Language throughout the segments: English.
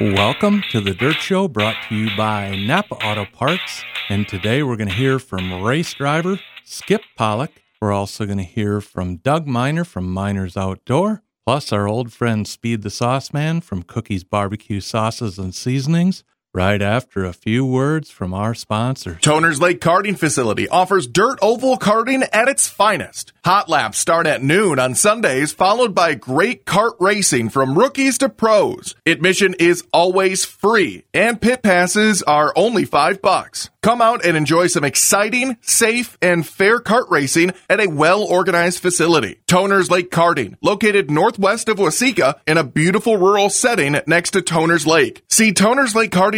Welcome to the Dirt Show brought to you by Napa Auto Parts. And today we're going to hear from race driver Skip Pollack. We're also going to hear from Doug Miner from Miners Outdoor, plus our old friend Speed the Sauce Man from Cookies Barbecue Sauces and Seasonings right after a few words from our sponsors. Toners Lake Karting Facility offers dirt oval karting at its finest. Hot laps start at noon on Sundays, followed by great kart racing from rookies to pros. Admission is always free, and pit passes are only five bucks. Come out and enjoy some exciting, safe, and fair kart racing at a well organized facility. Toners Lake Karting, located northwest of Waseca in a beautiful rural setting next to Toners Lake. See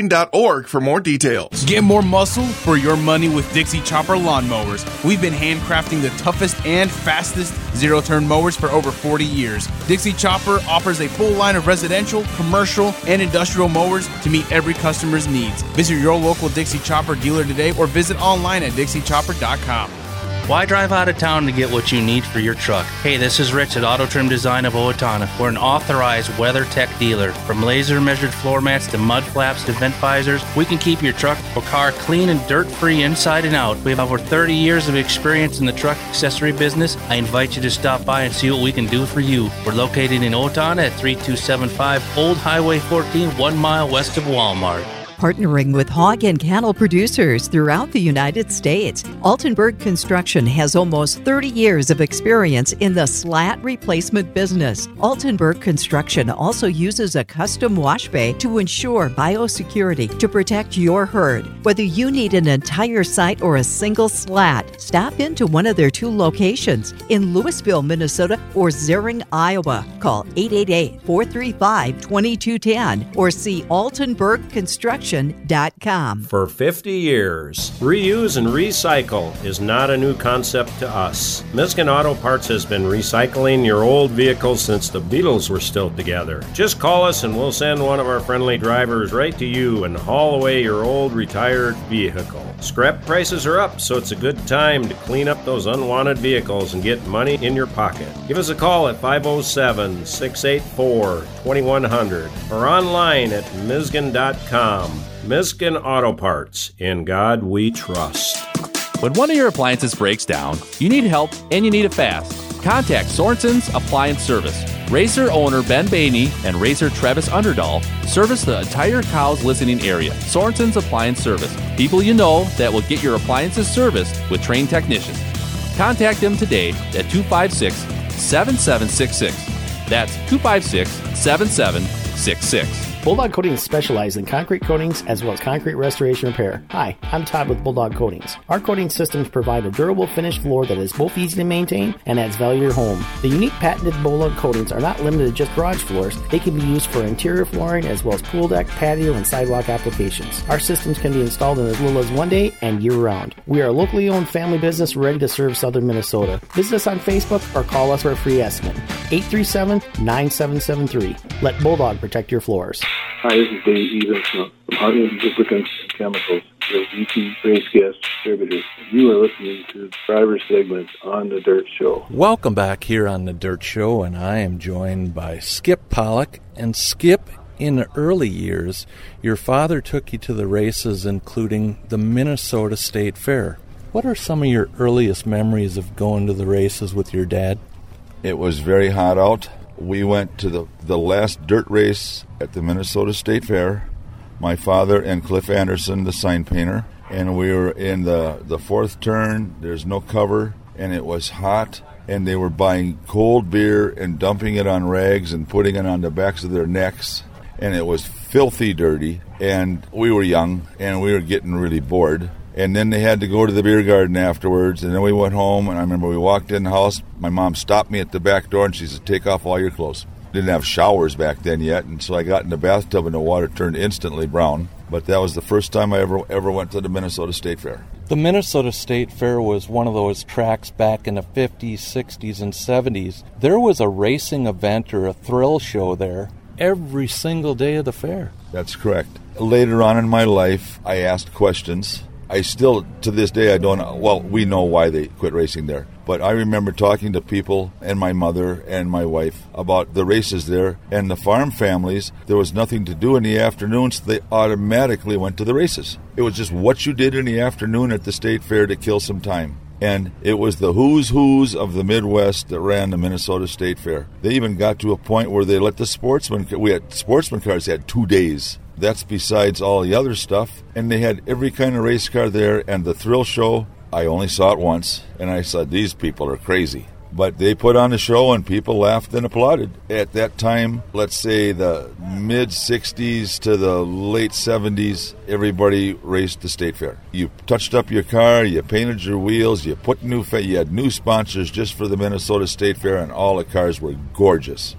tonerslakekarting.org for more details. Get more muscle for your money with Dixie Chopper lawnmowers. We've been handcrafting the toughest and fastest zero turn mowers for over 40 years. Dixie Chopper offers a full line of residential, commercial, and industrial mowers to meet every customer's needs. Visit your local Dixie Chopper dealer today or visit online at dixiechopper.com. Why drive out of town to get what you need for your truck? Hey, this is Rich at Auto Trim Design of Owatonna. We're an authorized WeatherTech dealer. From laser measured floor mats to mud flaps to vent visors, we can keep your truck or car clean and dirt free inside and out. We have over 30 years of experience in the truck accessory business. I invite you to stop by and see what we can do for you. We're located in Owatonna at 3275 Old Highway 14, one mile west of Walmart partnering with hog and cattle producers throughout the United States. Altenberg Construction has almost 30 years of experience in the slat replacement business. Altenberg Construction also uses a custom wash bay to ensure biosecurity to protect your herd. Whether you need an entire site or a single slat, stop into one of their two locations in Louisville, Minnesota or Zearing, Iowa. Call 888 435 2210 or see Altenberg Construction for 50 years, reuse and recycle is not a new concept to us. Miskin Auto Parts has been recycling your old vehicles since the Beatles were still together. Just call us and we'll send one of our friendly drivers right to you and haul away your old retired vehicle. Scrap prices are up, so it's a good time to clean up those unwanted vehicles and get money in your pocket. Give us a call at 507 684 2100 or online at Miskin.com. Miskin Auto Parts. In God we trust. When one of your appliances breaks down, you need help and you need it fast. Contact Sorensen's Appliance Service. Racer owner Ben Bainey and racer Travis Underdahl service the entire Cows listening area. Sorensen's Appliance Service. People you know that will get your appliances serviced with trained technicians. Contact them today at 256 7766. That's 256 7766. Bulldog Coatings specializes in concrete coatings as well as concrete restoration repair. Hi, I'm Todd with Bulldog Coatings. Our coating systems provide a durable finished floor that is both easy to maintain and adds value to your home. The unique patented Bulldog coatings are not limited to just garage floors. They can be used for interior flooring as well as pool deck, patio, and sidewalk applications. Our systems can be installed in as little as one day and year round. We are a locally owned family business ready to serve southern Minnesota. Visit us on Facebook or call us for a free estimate. 837 9773. Let Bulldog protect your floors. Hi, this is Dave Evans from Harding Lubricants and Chemicals, the VP Race Gas Distributor. You are listening to the driver segment on The Dirt Show. Welcome back here on The Dirt Show, and I am joined by Skip Pollack. And Skip, in the early years, your father took you to the races, including the Minnesota State Fair. What are some of your earliest memories of going to the races with your dad? It was very hot out we went to the, the last dirt race at the Minnesota State Fair. My father and Cliff Anderson, the sign painter, and we were in the, the fourth turn. There's no cover, and it was hot. And they were buying cold beer and dumping it on rags and putting it on the backs of their necks. And it was filthy dirty. And we were young, and we were getting really bored and then they had to go to the beer garden afterwards. And then we went home and i remember we walked in the house. My mom stopped me at the back door and she said take off all your clothes. Didn't have showers back then yet and so i got in the bathtub and the water turned instantly brown. But that was the first time i ever ever went to the minnesota state fair. The minnesota state fair was one of those tracks back in the 50s 60s and 70s there was a racing event or a thrill show there every single day of the fair. That's correct. Later on in my life i asked questions I still, to this day, I don't. Well, we know why they quit racing there. But I remember talking to people and my mother and my wife about the races there and the farm families. There was nothing to do in the afternoons. They automatically went to the races. It was just what you did in the afternoon at the state fair to kill some time. And it was the who's who's of the Midwest that ran the Minnesota State Fair. They even got to a point where they let the sportsmen, we had sportsman cars They had two days that's besides all the other stuff. And they had every kind of race car there, and the thrill show, I only saw it once, and I said, These people are crazy. But they put on a show and people laughed and applauded. At that time, let's say the mid 60s to the late 70s, everybody raced the state fair. You touched up your car, you painted your wheels, you put new, fa- you had new sponsors just for the Minnesota State Fair, and all the cars were gorgeous.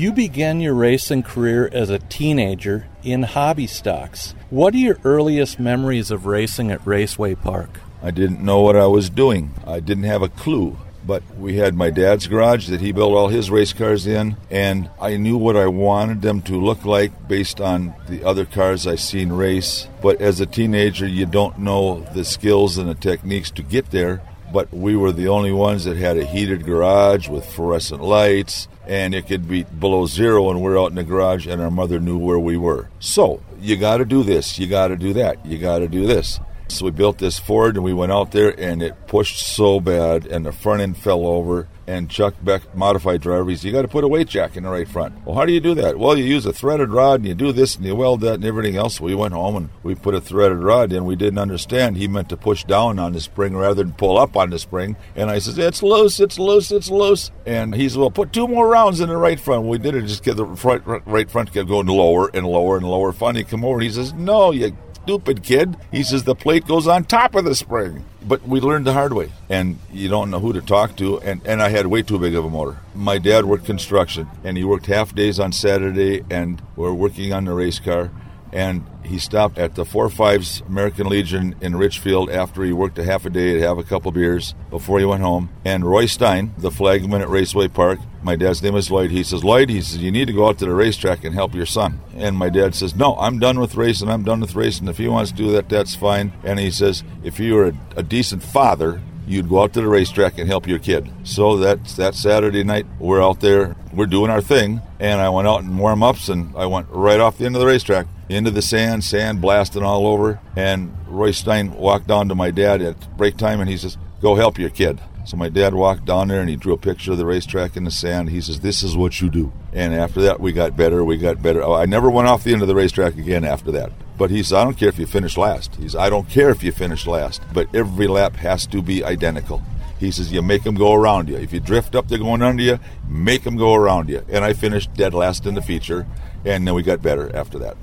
You began your racing career as a teenager in hobby stocks. What are your earliest memories of racing at Raceway Park? I didn't know what I was doing. I didn't have a clue. But we had my dad's garage that he built all his race cars in, and I knew what I wanted them to look like based on the other cars I seen race. But as a teenager, you don't know the skills and the techniques to get there but we were the only ones that had a heated garage with fluorescent lights and it could be below zero and we're out in the garage and our mother knew where we were. So you got to do this you got to do that you got to do this. So we built this ford and we went out there and it pushed so bad and the front end fell over and Chuck Beck, modified driver, he said, you got to put a weight jack in the right front. Well, how do you do that? Well, you use a threaded rod and you do this and you weld that and everything else. We went home and we put a threaded rod in. We didn't understand. He meant to push down on the spring rather than pull up on the spring. And I said, it's loose, it's loose, it's loose. And he said, well, put two more rounds in the right front. We did it, just get the front, right front kept going lower and lower and lower. Finally, come over and he says, no, you stupid kid. He says the plate goes on top of the spring. But we learned the hard way, and you don't know who to talk to. And, and I had way too big of a motor. My dad worked construction, and he worked half days on Saturday, and we're working on the race car and he stopped at the Four Fives American Legion in Richfield after he worked a half a day to have a couple beers before he went home. And Roy Stein, the flagman at Raceway Park, my dad's name is Lloyd. He says, Lloyd, he says, you need to go out to the racetrack and help your son. And my dad says, No, I'm done with racing. I'm done with racing. If he wants to do that, that's fine. And he says, If you were a, a decent father, you'd go out to the racetrack and help your kid. So that's that Saturday night, we're out there, we're doing our thing, and I went out and warm ups, and I went right off the end of the racetrack into the sand, sand blasting all over. And Roy Stein walked down to my dad at break time, and he says, "Go help your kid." So my dad walked down there and he drew a picture of the racetrack in the sand. He says, "This is what you do." And after that, we got better. We got better. Oh, I never went off the end of the racetrack again after that. But he says, "I don't care if you finish last." He says, "I don't care if you finish last, but every lap has to be identical." He says, You make them go around you. If you drift up, they're going under you, make them go around you. And I finished dead last in the feature, and then we got better after that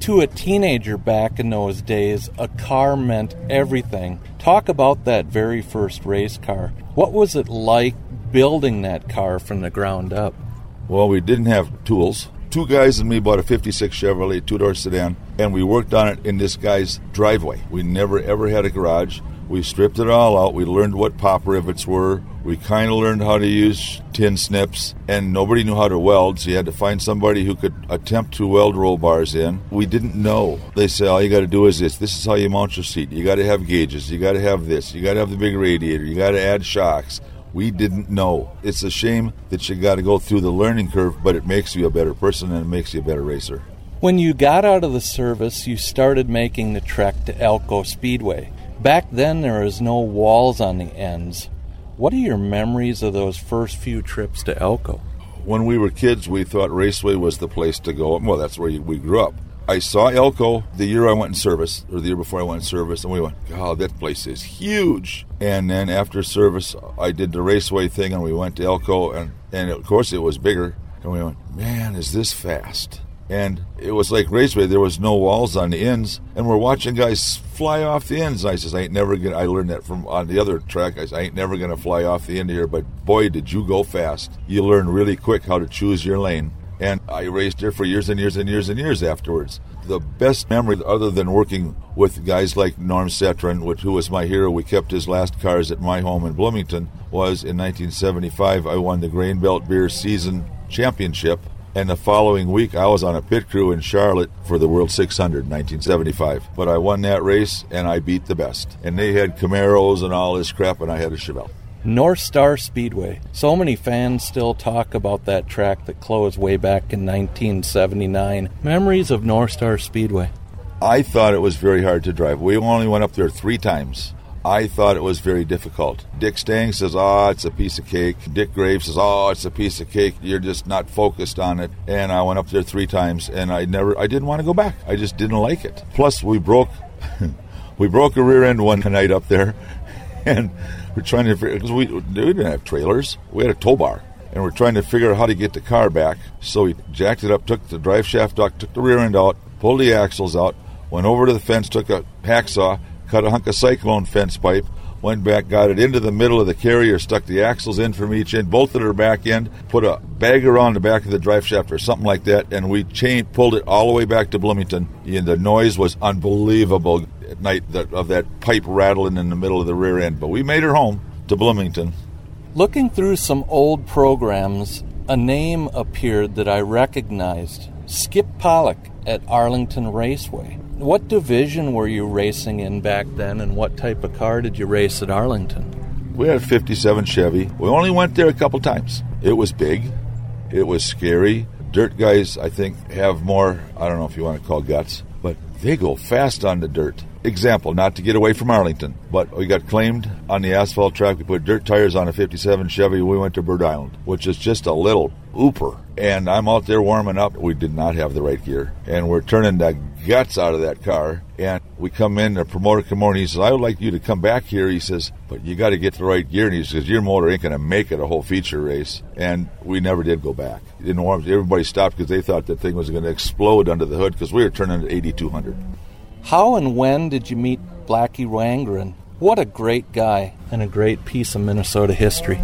to a teenager back in those days, a car meant everything. Talk about that very first race car. What was it like building that car from the ground up? Well, we didn't have tools. Two guys and me bought a 56 Chevrolet two door sedan, and we worked on it in this guy's driveway. We never ever had a garage. We stripped it all out. We learned what pop rivets were. We kind of learned how to use tin snips, and nobody knew how to weld, so you had to find somebody who could attempt to weld roll bars in. We didn't know. They say all you got to do is this. This is how you mount your seat. You got to have gauges. You got to have this. You got to have the big radiator. You got to add shocks. We didn't know. It's a shame that you got to go through the learning curve, but it makes you a better person and it makes you a better racer. When you got out of the service, you started making the trek to Elko Speedway. Back then, there was no walls on the ends. What are your memories of those first few trips to Elko? When we were kids, we thought Raceway was the place to go. Well, that's where we grew up. I saw Elko the year I went in service, or the year before I went in service, and we went, God, that place is huge. And then after service, I did the Raceway thing, and we went to Elko, and, and of course it was bigger. And we went, man, is this fast? And it was like raceway. There was no walls on the ends, and we're watching guys fly off the ends. I says, I ain't never gonna. I learned that from on the other track. I I ain't never gonna fly off the end here. But boy, did you go fast! You learn really quick how to choose your lane. And I raced there for years and years and years and years afterwards. The best memory, other than working with guys like Norm Setron, which, who was my hero, we kept his last cars at my home in Bloomington, was in 1975. I won the Grain Belt Beer Season Championship and the following week, I was on a pit crew in Charlotte for the World 600 in 1975. But I won that race and I beat the best. And they had Camaros and all this crap, and I had a Chevelle. North Star Speedway. So many fans still talk about that track that closed way back in 1979. Memories of North Star Speedway. I thought it was very hard to drive. We only went up there three times. I thought it was very difficult. Dick Stang says, "Oh, it's a piece of cake." Dick Graves says, "Oh, it's a piece of cake. You're just not focused on it." And I went up there three times, and I never, I didn't want to go back. I just didn't like it. Plus, we broke, we broke a rear end one night up there, and we're trying to because we, we didn't have trailers. We had a tow bar, and we're trying to figure out how to get the car back. So we jacked it up, took the drive shaft out, took the rear end out, pulled the axles out, went over to the fence, took a hacksaw cut a hunk of cyclone fence pipe, went back, got it into the middle of the carrier, stuck the axles in from each end, bolted her back end, put a bagger on the back of the drive shaft or something like that, and we chain pulled it all the way back to Bloomington. And the noise was unbelievable at night of that pipe rattling in the middle of the rear end. But we made her home to Bloomington. Looking through some old programs, a name appeared that I recognized Skip Pollack at Arlington Raceway. What division were you racing in back then, and what type of car did you race at Arlington? We had a 57 Chevy. We only went there a couple times. It was big, it was scary. Dirt guys, I think, have more, I don't know if you want to call guts, but they go fast on the dirt. Example, not to get away from Arlington, but we got claimed on the asphalt track. We put dirt tires on a 57 Chevy. We went to Bird Island, which is just a little ooper. And I'm out there warming up. We did not have the right gear. And we're turning the guts out of that car. And we come in, the promoter come over and he says, I would like you to come back here. He says, but you got to get the right gear. And he says, your motor ain't going to make it a whole feature race. And we never did go back. It didn't warm. Everybody stopped because they thought that thing was going to explode under the hood because we were turning at 8,200. How and when did you meet Blackie Wangerin? What a great guy and a great piece of Minnesota history.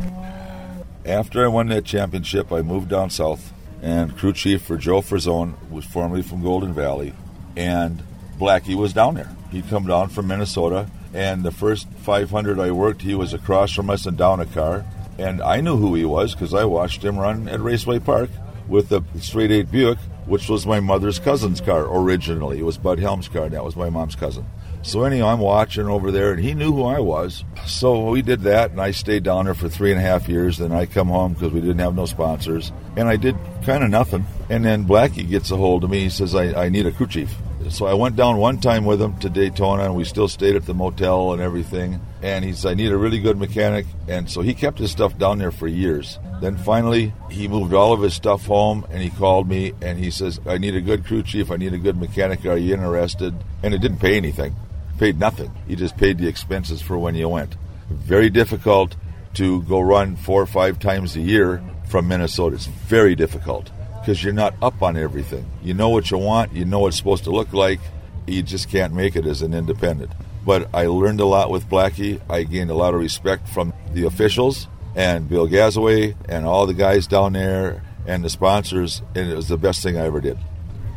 After I won that championship, I moved down south, and crew chief for Joe Frasson was formerly from Golden Valley, and Blackie was down there. He'd come down from Minnesota, and the first 500 I worked, he was across from us and down a car, and I knew who he was because I watched him run at Raceway Park with the straight eight Buick, which was my mother's cousin's car originally. It was Bud Helm's car, and that was my mom's cousin. So anyhow, I'm watching over there, and he knew who I was. So we did that, and I stayed down there for three and a half years. Then I come home because we didn't have no sponsors, and I did kind of nothing. And then Blackie gets a hold of me. He says, I, I need a crew chief. So I went down one time with him to Daytona, and we still stayed at the motel and everything. And he said, I need a really good mechanic. And so he kept his stuff down there for years. Then finally, he moved all of his stuff home, and he called me, and he says, I need a good crew chief. I need a good mechanic. Are you interested? And it didn't pay anything. paid nothing. He just paid the expenses for when you went. Very difficult to go run four or five times a year from Minnesota. It's very difficult because you're not up on everything. You know what you want, you know what it's supposed to look like, you just can't make it as an independent. But I learned a lot with Blackie. I gained a lot of respect from the officials and Bill Gazaway and all the guys down there and the sponsors, and it was the best thing I ever did.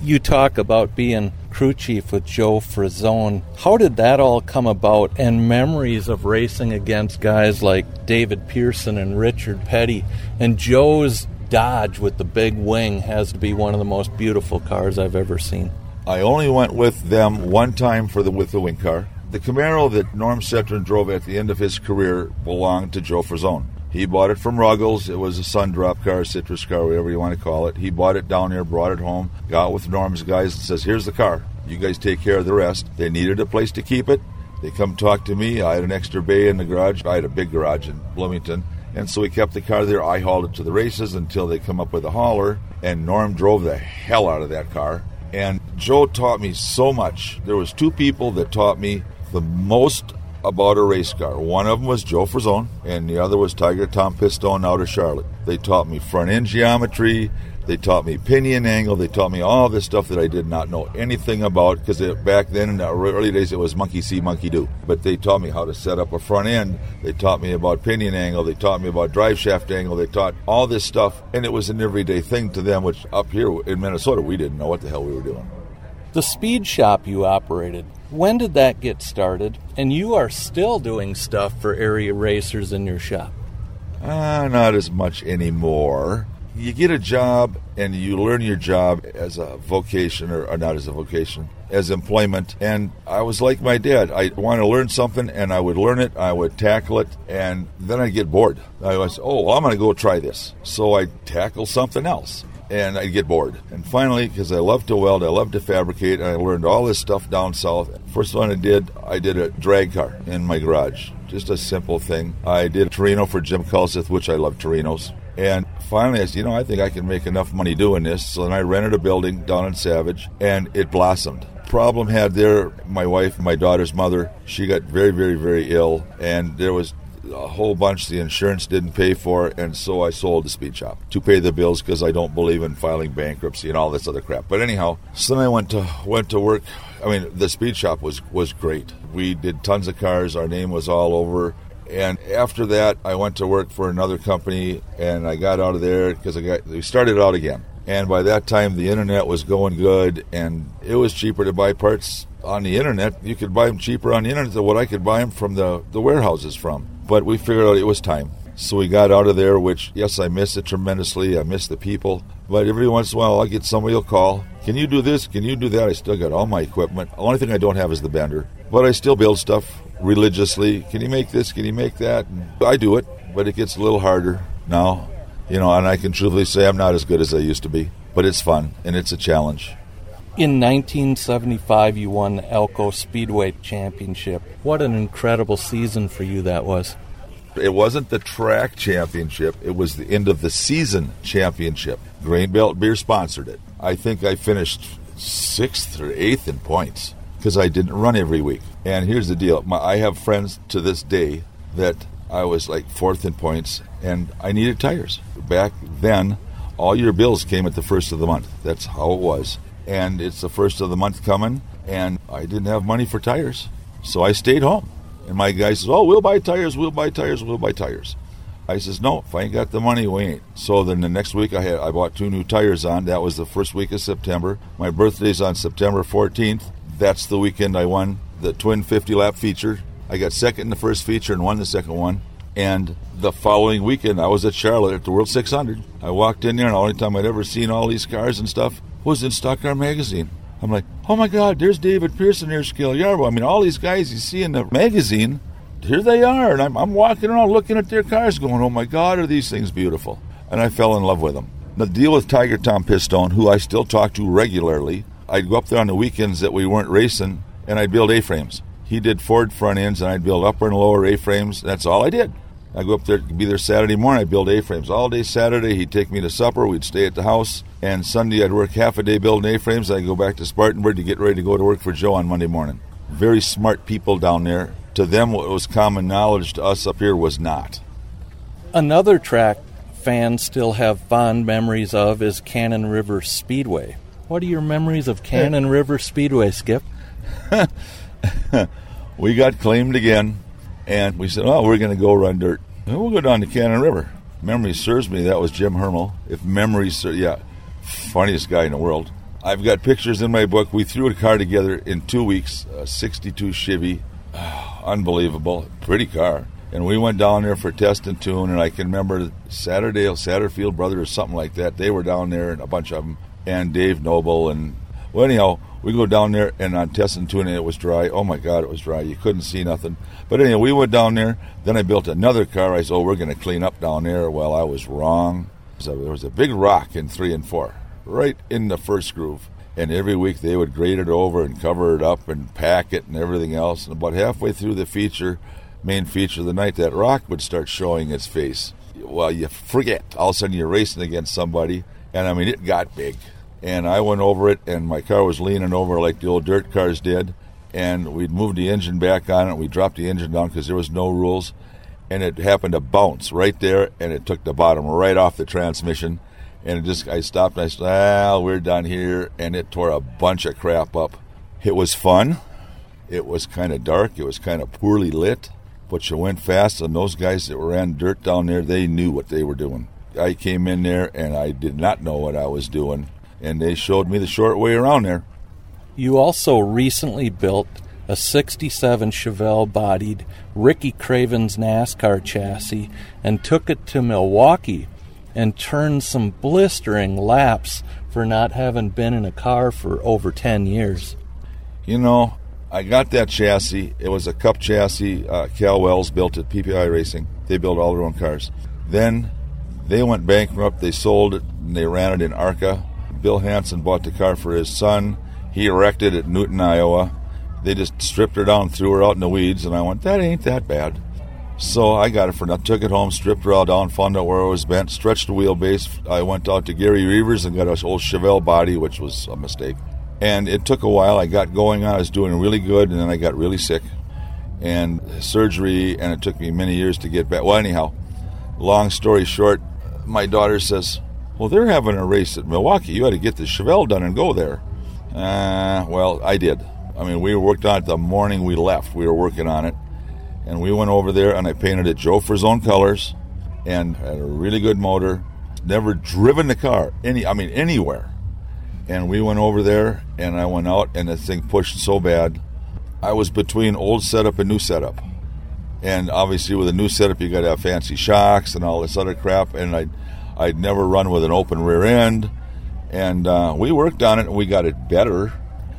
You talk about being crew chief with Joe Frasson. How did that all come about? And memories of racing against guys like David Pearson and Richard Petty and Joe's Dodge with the big wing has to be one of the most beautiful cars I've ever seen. I only went with them one time for the with the wing car. The Camaro that Norm Cetron drove at the end of his career belonged to Joe Frasson. He bought it from Ruggles. It was a sun drop car, citrus car, whatever you want to call it. He bought it down here, brought it home, got with Norm's guys, and says, "Here's the car. You guys take care of the rest." They needed a place to keep it. They come talk to me. I had an extra bay in the garage. I had a big garage in Bloomington. And so we kept the car there. I hauled it to the races until they come up with a hauler. And Norm drove the hell out of that car. And Joe taught me so much. There was two people that taught me the most about a race car. One of them was Joe Frasson, and the other was Tiger Tom Pistone out of Charlotte. They taught me front end geometry. They taught me pinion angle. They taught me all this stuff that I did not know anything about because back then in the early days it was monkey see, monkey do. But they taught me how to set up a front end. They taught me about pinion angle. They taught me about drive shaft angle. They taught all this stuff, and it was an everyday thing to them. Which up here in Minnesota we didn't know what the hell we were doing. The speed shop you operated, when did that get started? And you are still doing stuff for area racers in your shop. Uh, not as much anymore. You get a job and you learn your job as a vocation, or, or not as a vocation, as employment. And I was like my dad. I want to learn something, and I would learn it, I would tackle it, and then I'd get bored. I was, oh, well, I'm going to go try this. So I'd tackle something else and I'd get bored. And finally, because I love to weld, I love to fabricate, and I learned all this stuff down south. First one I did, I did a drag car in my garage. Just a simple thing. I did a Torino for Jim Culseth, which I love Torinos. And finally, I said, you know, I think I can make enough money doing this. So then I rented a building down in Savage, and it blossomed. Problem had there, my wife, my daughter's mother, she got very, very, very ill, and there was a whole bunch the insurance didn't pay for, and so I sold the speed shop to pay the bills because I don't believe in filing bankruptcy and all this other crap. But anyhow, so then I went to went to work. I mean, the speed shop was was great. We did tons of cars. Our name was all over. And after that, I went to work for another company, and I got out of there because I got we started out again. And by that time, the internet was going good, and it was cheaper to buy parts on the internet. You could buy them cheaper on the internet than what I could buy them from the, the warehouses from. But we figured out it was time. So we got out of there, which, yes, I miss it tremendously. I miss the people. But every once in a while, I'll get somebody will call. Can you do this? Can you do that? I still got all my equipment. The only thing I don't have is the bender. But I still build stuff religiously. Can you make this? Can you make that? And I do it, but it gets a little harder now. You know, and I can truthfully say I'm not as good as I used to be. But it's fun, and it's a challenge. In 1975, you won the Elko Speedway Championship. What an incredible season for you that was. It wasn't the track championship, it was the end of the season championship. Grain Belt Beer sponsored it. I think I finished sixth or eighth in points because I didn't run every week. And here's the deal My, I have friends to this day that I was like fourth in points and I needed tires. Back then, all your bills came at the first of the month. That's how it was. And it's the first of the month coming, and I didn't have money for tires. So I stayed home. And my guy says, Oh, we'll buy tires, we'll buy tires, we'll buy tires. I says, No, if I ain't got the money, we ain't. So then the next week I had I bought two new tires on. That was the first week of September. My birthday's on September 14th. That's the weekend I won the twin 50 lap feature. I got second in the first feature and won the second one. And the following weekend, I was at Charlotte at the World 600. I walked in there, and the only time I'd ever seen all these cars and stuff was in Stock Car magazine. I'm like, oh my God, there's David Pearson, there's Cale Yarborough. I mean, all these guys you see in the magazine, here they are. And I'm, I'm walking around looking at their cars going, oh my God, are these things beautiful? And I fell in love with them. The deal with Tiger Tom Pistone, who I still talk to regularly, I'd go up there on the weekends that we weren't racing, and I'd build A-frames. He did Ford front ends, and I'd build upper and lower A-frames. That's all I did. I'd go up there, be there Saturday morning. I'd build A-frames all day Saturday. He'd take me to supper. We'd stay at the house. And Sunday, I'd work half a day building A-frames. I'd go back to Spartanburg to get ready to go to work for Joe on Monday morning. Very smart people down there. To them, what was common knowledge to us up here was not. Another track fans still have fond memories of is Cannon River Speedway. What are your memories of Cannon River Speedway, Skip? we got claimed again, and we said, "Oh, we're going to go run dirt. And we'll go down to Cannon River." Memory serves me, that was Jim Hermel. If memory serves, yeah, funniest guy in the world. I've got pictures in my book. We threw a car together in two weeks, a 62 Chevy. unbelievable. Pretty car. And we went down there for test and tune, and I can remember Saturday, Satterfield Brothers or something like that. They were down there, and a bunch of them, and Dave Noble. And, well, anyhow, we go down there, and on test and tuning, it was dry. Oh, my God, it was dry. You couldn't see nothing. But anyway, we went down there. Then I built another car. I said, oh, we're going to clean up down there. Well, I was wrong. So there was a big rock in three and four, right in the first groove. And every week they would grade it over and cover it up and pack it and everything else. And about halfway through the feature, main feature of the night, that rock would start showing its face. Well, you forget. All of a sudden you're racing against somebody. And I mean, it got big. And I went over it, and my car was leaning over like the old dirt cars did. And we'd moved the engine back on it. We dropped the engine down because there was no rules. And it happened to bounce right there, and it took the bottom right off the transmission. And it just, I stopped and I said, ah, we're done here. And it tore a bunch of crap up. It was fun. It was kind of dark. It was kind of poorly lit but you went fast, and those guys that ran dirt down there, they knew what they were doing. I came in there, and I did not know what I was doing, and they showed me the short way around there. You also recently built a 67 Chevelle bodied Ricky Craven's NASCAR chassis and took it to Milwaukee and turned some blistering laps for not having been in a car for over 10 years. You know, I got that chassis. It was a cup chassis. Uh, Cal Wells built it, PPI Racing. They built all their own cars. Then they went bankrupt. They sold it and they ran it in ARCA. Bill Hanson bought the car for his son. He erected it Newton, Iowa. They just stripped her down, threw her out in the weeds, and I went, that ain't that bad. So I got it for nothing. Took it home, stripped her all down, found out where it was bent, stretched the wheelbase. I went out to Gary Reavers and got an old Chevelle body, which was a mistake. And it took a while. I got going on. I was doing really good, and then I got really sick and surgery, and it took me many years to get back. Well, anyhow, long story short, my daughter says, Well, they're having a race at Milwaukee. You had to get the Chevelle done and go there. Uh, well, I did. I mean, we worked on it the morning we left. We were working on it. And we went over there and I painted it Joe for his own colors and had a really good motor. Never driven the car any I mean anywhere. And we went over there and I went out and the thing pushed so bad. I was between old setup and new setup. And obviously with a new setup you gotta have fancy shocks and all this other crap and I I'd never run with an open rear end. And uh, we worked on it and we got it better,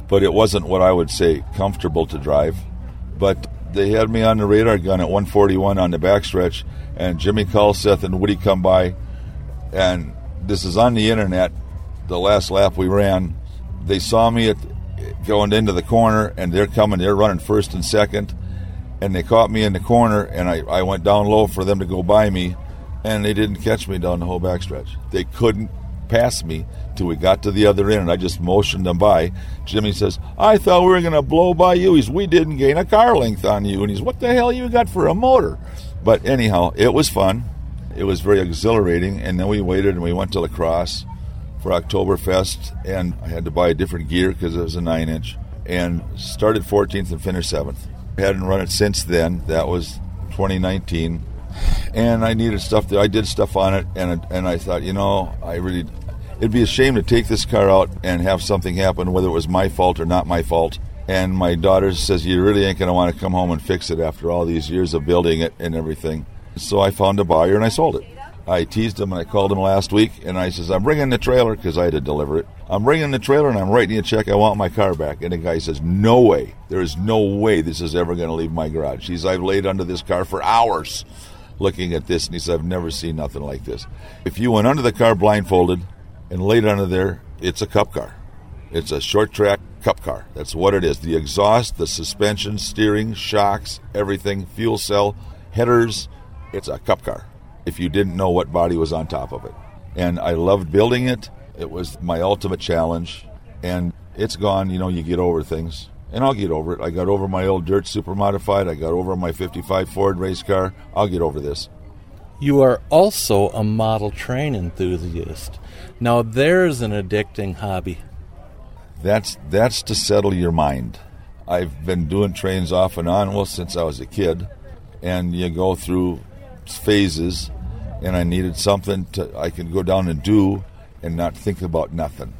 but it wasn't what I would say comfortable to drive. But they had me on the radar gun at 141 on the backstretch, and Jimmy Culseth and Woody come by, and this is on the internet. The last lap we ran, they saw me at going into the corner, and they're coming. They're running first and second, and they caught me in the corner, and I, I went down low for them to go by me, and they didn't catch me down the whole backstretch. They couldn't pass me till we got to the other end, and I just motioned them by. Jimmy says, I thought we were going to blow by you. He's, we didn't gain a car length on you. And he's, what the hell you got for a motor? But anyhow, it was fun. It was very exhilarating. And then we waited and we went to La Crosse for Oktoberfest, and I had to buy a different gear because it was a 9 inch, and started 14th and finished 7th. I hadn't run it since then. That was 2019 and I needed stuff. That I did stuff on it, and and I thought, you know, I really, it'd be a shame to take this car out and have something happen, whether it was my fault or not my fault. And my daughter says, you really ain't gonna want to come home and fix it after all these years of building it and everything. So I found a buyer and I sold it. I teased him and I called him last week and I says, I'm bringing the trailer because I had to deliver it. I'm bringing the trailer and I'm writing you a check. I want my car back. And the guy says, No way. There is no way this is ever going to leave my garage. He's, I've laid under this car for hours looking at this, and he said, I've never seen nothing like this. If you went under the car blindfolded and laid under there, it's a cup car. It's a short track cup car. That's what it is. The exhaust, the suspension, steering, shocks, everything, fuel cell, headers, it's a cup car. If you didn't know what body was on top of it. And I loved building it. It was my ultimate challenge. And it's gone, you know, you get over things and I'll get over it. I got over my old dirt super modified. I got over my 55 Ford race car. I'll get over this. You are also a model train enthusiast. Now there's an addicting hobby. That's that's to settle your mind. I've been doing trains off and on well since I was a kid, and you go through phases. And I needed something to I can go down and do, and not think about nothing.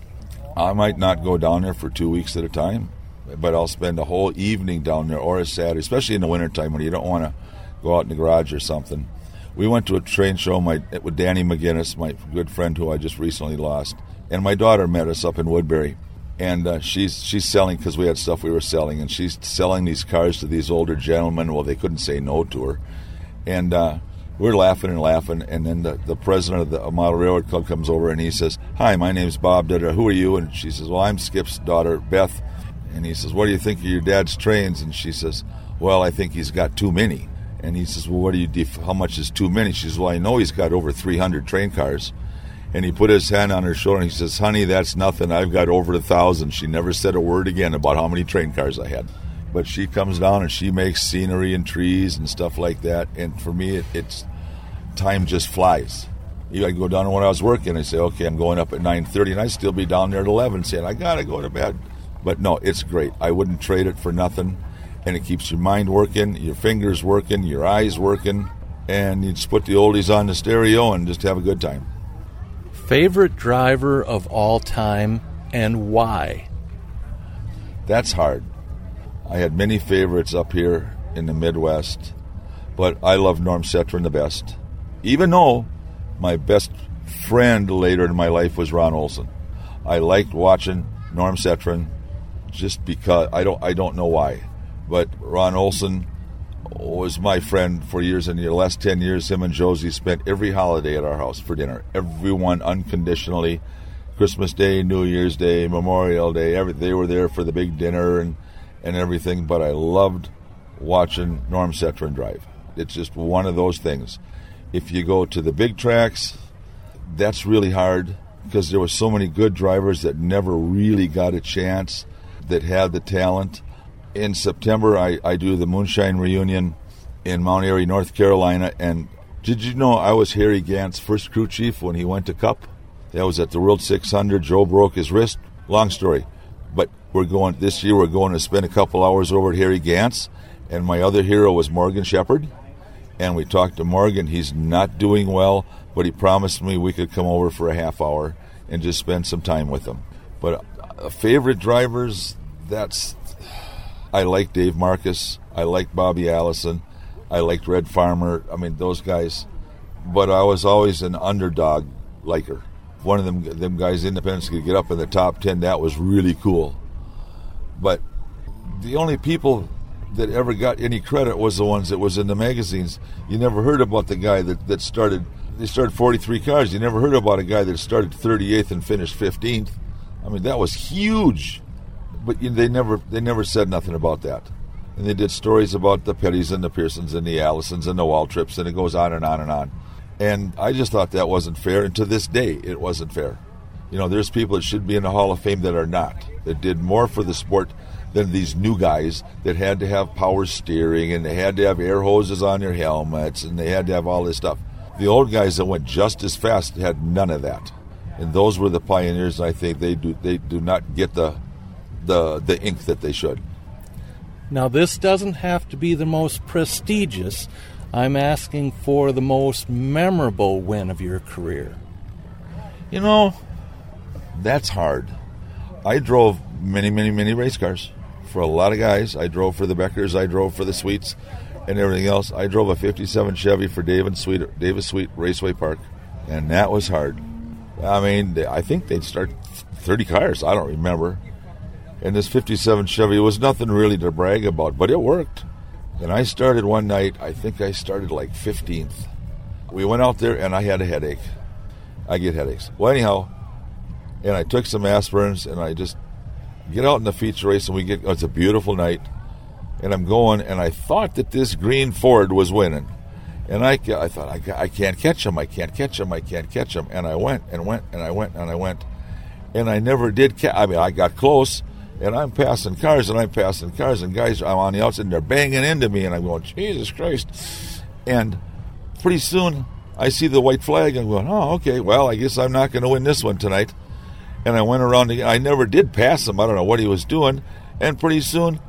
I might not go down there for two weeks at a time but I'll spend a whole evening down there or a Saturday, especially in the wintertime when you don't want to go out in the garage or something. We went to a train show my, with Danny McGinnis, my good friend who I just recently lost, and my daughter met us up in Woodbury. And uh, she's she's selling because we had stuff we were selling, and she's selling these cars to these older gentlemen. Well, they couldn't say no to her, and uh, we're laughing and laughing. And then the, the president of the Model Railroad Club comes over and he says, "Hi, my name's Bob. Who are you?" And she says, "Well, I'm Skip's daughter, Beth." And he says, What do you think of your dad's trains? And she says, Well, I think he's got too many. And he says, Well, what do you, def- how much is too many? She says, Well, I know he's got over 300 train cars. And he put his hand on her shoulder and he says, Honey, that's nothing. I've got over a thousand. She never said a word again about how many train cars I had. But she comes down and she makes scenery and trees and stuff like that. And for me, it, it's time just flies. You I go down when I was working. I say, okay, I'm going up at 9:30, and I'd still be down there at 11, saying I gotta go to bed. But no, it's great. I wouldn't trade it for nothing. And it keeps your mind working, your fingers working, your eyes working, and you just put the oldies on the stereo and just have a good time. Favorite driver of all time and why? That's hard. I had many favorites up here in the Midwest, but I love Norm Cetron the best. Even though my best friend later in my life was Ron Olson. I liked watching Norm Setron just because I don't I don't know why, but Ron Olson was my friend for years and the last 10 years him and Josie spent every holiday at our house for dinner. Everyone unconditionally. Christmas Day New Year's Day Memorial Day every they were there for the big dinner and and everything. But I loved watching Norm Setron drive. It's just one of those things. If you go to the big tracks that's really hard because there were so many good drivers that never really got a chance that had the talent in September, I, I do the Moonshine Reunion in Mount Airy, North Carolina. And did you know I was Harry Gant's first crew chief when he went to Cup? That was at the World 600. Joe broke his wrist. Long story. But we're going this year. We're going to spend a couple hours over at Harry Gant's, and my other hero was Morgan Shepherd. And we talked to Morgan. He's not doing well, but he promised me we could come over for a half hour and just spend some time with him. But uh, favorite drivers, that's I like Dave Marcis. I like Bobby Allison. I liked Red Farmer. I mean, those guys. But I was always an underdog liker. One of them, them guys, independents, could get up in the top 10. That was really cool. But the only people that ever got any credit was the ones that was in the magazines. You never heard about the guy that, that started, they started 43 cars. You never heard about a guy that started 38th and finished 15th. I mean, that was huge but they never they never said nothing about that. And they did stories about the Pettys and the Pearsons and the Allisons and the Waltrips, and it goes on and on and on. And I just thought that wasn't fair, and to this day, it wasn't fair. You know, there's people that should be in the Hall of Fame that are not, that did more for the sport than these new guys that had to have power steering and they had to have air hoses on their helmets and they had to have all this stuff. The old guys that went just as fast had none of that. And those were the pioneers, and I think they do they do not get the the the ink that they should. Now this doesn't have to be the most prestigious. I'm asking for the most memorable win of your career. You know, that's hard. I drove many, many, many race cars for a lot of guys. I drove for the Beckers, I drove for the Sweets, and everything else. I drove a '57 Chevy for David Sweet, Davis Sweet Raceway Park, and that was hard. I mean, I think they'd start 30 cars. I don't remember. And this 57 Chevy was nothing really to brag about, but it worked. And I started one night, I think I started like 15th. We went out there and I had a headache. I get headaches. Well, anyhow, and I took some aspirins and I just get out in the feature race and we get, it's a beautiful night. And I'm going and I thought that this green Ford was winning. And I, I thought, I, I can't catch him, I can't catch him, I can't catch him. And I went and went and I went and I went. And I never did catch, I mean, I got close and I'm passing cars and I'm passing cars and guys I'm on the outside and they're banging into me and I'm going Jesus Christ. And pretty soon I see the white flag and I'm going oh okay well I guess I'm not going to win this one tonight. And I went around again I never did pass him. I don't know what he was doing. And pretty soon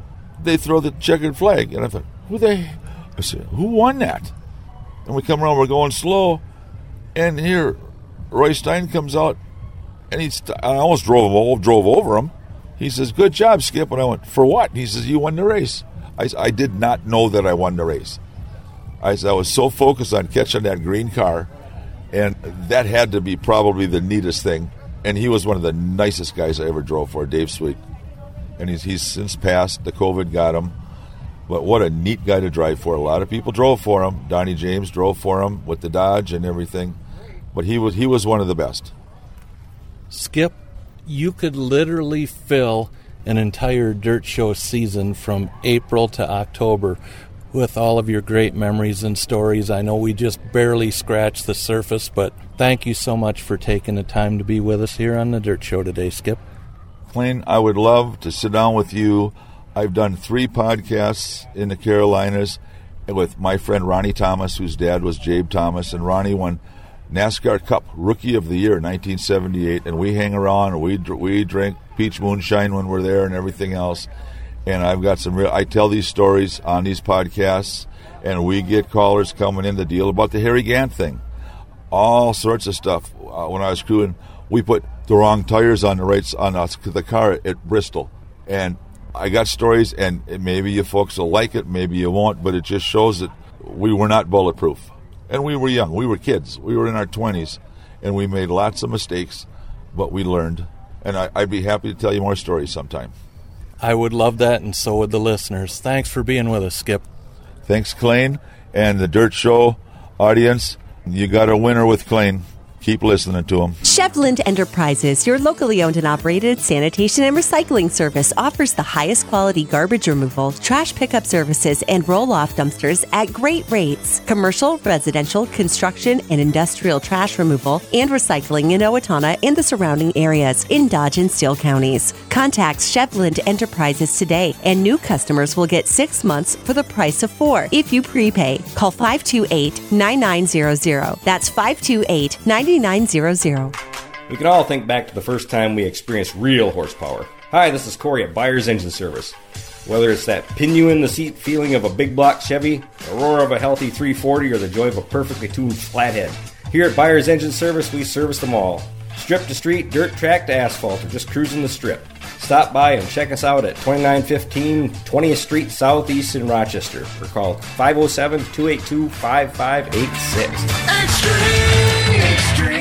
they throw the checkered flag. And I thought who they I said who won that? And we come around we're going slow. And here Roy Stein comes out and he's I almost drove drove over him he says, Good job, Skip. And I went, For what? He says, You won the race. I, I did not know that I won the race. I, I was so focused on catching that green car, and that had to be probably the neatest thing. And he was one of the nicest guys I ever drove for, Dave Sweet. And he's, he's since passed. The COVID got him. But what a neat guy to drive for. A lot of people drove for him. Donnie James drove for him with the Dodge and everything. But he was he was one of the best. Skip, you could literally fill an entire dirt show season from April to October with all of your great memories and stories. I know we just barely scratched the surface, but thank you so much for taking the time to be with us here on the Dirt Show today, Skip. Clayne, I would love to sit down with you. I've done three podcasts in the Carolinas with my friend Ronnie Thomas, whose dad was Jabe Thomas, and Ronnie won NASCAR Cup Rookie of the Year 1978, and we hang around and we we drink peach moonshine when we're there and everything else. And I've got some real. I tell these stories on these podcasts, and we get callers coming in to deal about the Harry Gant thing, all sorts of stuff. Uh, when I was crewing, we put the wrong tires on the right on us, the car at Bristol, and I got stories, and maybe you folks will like it, maybe you won't, but it just shows that we were not bulletproof and we were young. We were kids. We were in our 20s. and we made lots of mistakes, but we learned. And I, I'd be happy to tell you more stories sometime. I would love that, and so would the listeners. Thanks for being with us, Skip. Thanks, Klein, and the Dirt Show audience. You got a winner with Klein. Keep listening to them. Chevland Enterprises, your locally owned and operated sanitation and recycling service, offers the highest quality garbage removal, trash pickup services, and roll off dumpsters at great rates. Commercial, residential, construction, and industrial trash removal and recycling in Owatonna and the surrounding areas in Dodge and Steele counties. Contact Chevland Enterprises today, and new customers will get six months for the price of four if you prepay. Call 528 9900. That's 528 9900. 9900. We can all think back to the first time we experienced real horsepower. Hi, this is Corey at Buyers Engine Service. Whether it's that pin you in the seat feeling of a big block Chevy, the roar of a healthy 340, or the joy of a perfectly tuned flathead, here at Buyers Engine Service, we service them all. Strip to street, dirt track to asphalt, or just cruising the strip. Stop by and check us out at 2915 20th Street Southeast in Rochester or call 507 282 5586.